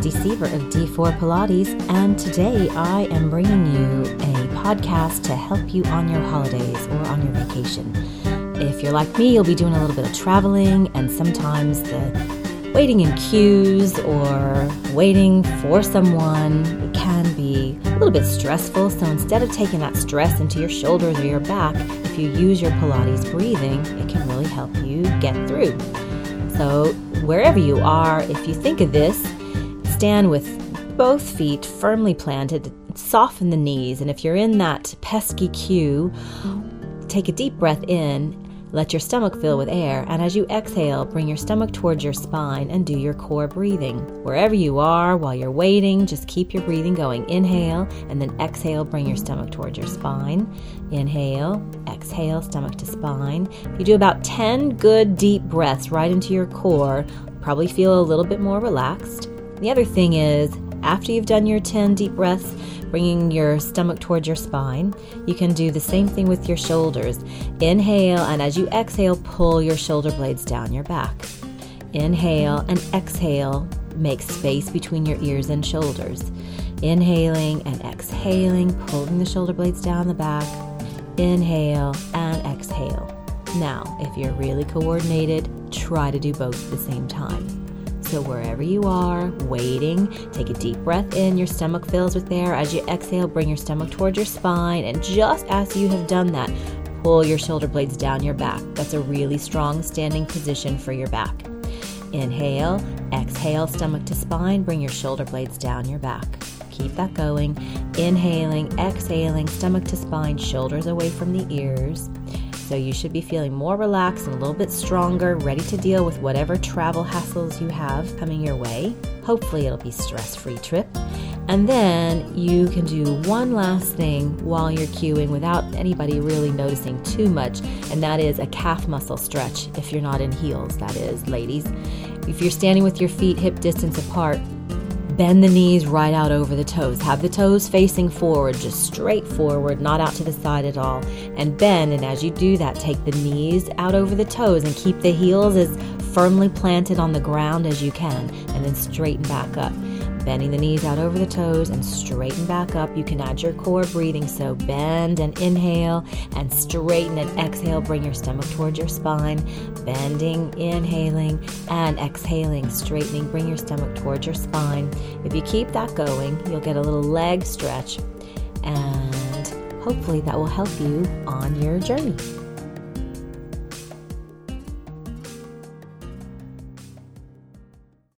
Christy of D4 Pilates, and today I am bringing you a podcast to help you on your holidays or on your vacation. If you're like me, you'll be doing a little bit of traveling, and sometimes the waiting in queues or waiting for someone can be a little bit stressful. So instead of taking that stress into your shoulders or your back, if you use your Pilates breathing, it can really help you get through. So, wherever you are, if you think of this, stand with both feet firmly planted, soften the knees, and if you're in that pesky queue, take a deep breath in let your stomach fill with air, and as you exhale, bring your stomach towards your spine and do your core breathing. Wherever you are while you're waiting, just keep your breathing going. Inhale, and then exhale, bring your stomach towards your spine. Inhale, exhale, stomach to spine. If you do about 10 good deep breaths right into your core, probably feel a little bit more relaxed. The other thing is, after you've done your 10 deep breaths, bringing your stomach towards your spine. You can do the same thing with your shoulders. Inhale, and as you exhale, pull your shoulder blades down your back. Inhale and exhale, make space between your ears and shoulders. Inhaling and exhaling, pulling the shoulder blades down the back. Inhale and exhale. Now, if you're really coordinated, try to do both at the same time. So, wherever you are, waiting, take a deep breath in. Your stomach fills with air. As you exhale, bring your stomach towards your spine. And just as you have done that, pull your shoulder blades down your back. That's a really strong standing position for your back. Inhale, exhale, stomach to spine. Bring your shoulder blades down your back. Keep that going. Inhaling, exhaling, stomach to spine, shoulders away from the ears. So you should be feeling more relaxed and a little bit stronger, ready to deal with whatever travel hassles you have coming your way. Hopefully, it'll be stress-free trip. And then you can do one last thing while you're queuing without anybody really noticing too much, and that is a calf muscle stretch if you're not in heels, that is, ladies. If you're standing with your feet hip distance apart, Bend the knees right out over the toes. Have the toes facing forward, just straight forward, not out to the side at all. And bend, and as you do that, take the knees out over the toes and keep the heels as firmly planted on the ground as you can, and then straighten back up bending the knees out over the toes and straighten back up. You can add your core breathing. So bend and inhale and straighten and exhale. Bring your stomach towards your spine. Bending, inhaling, and exhaling, straightening. Bring your stomach towards your spine. If you keep that going, you'll get a little leg stretch and hopefully that will help you on your journey.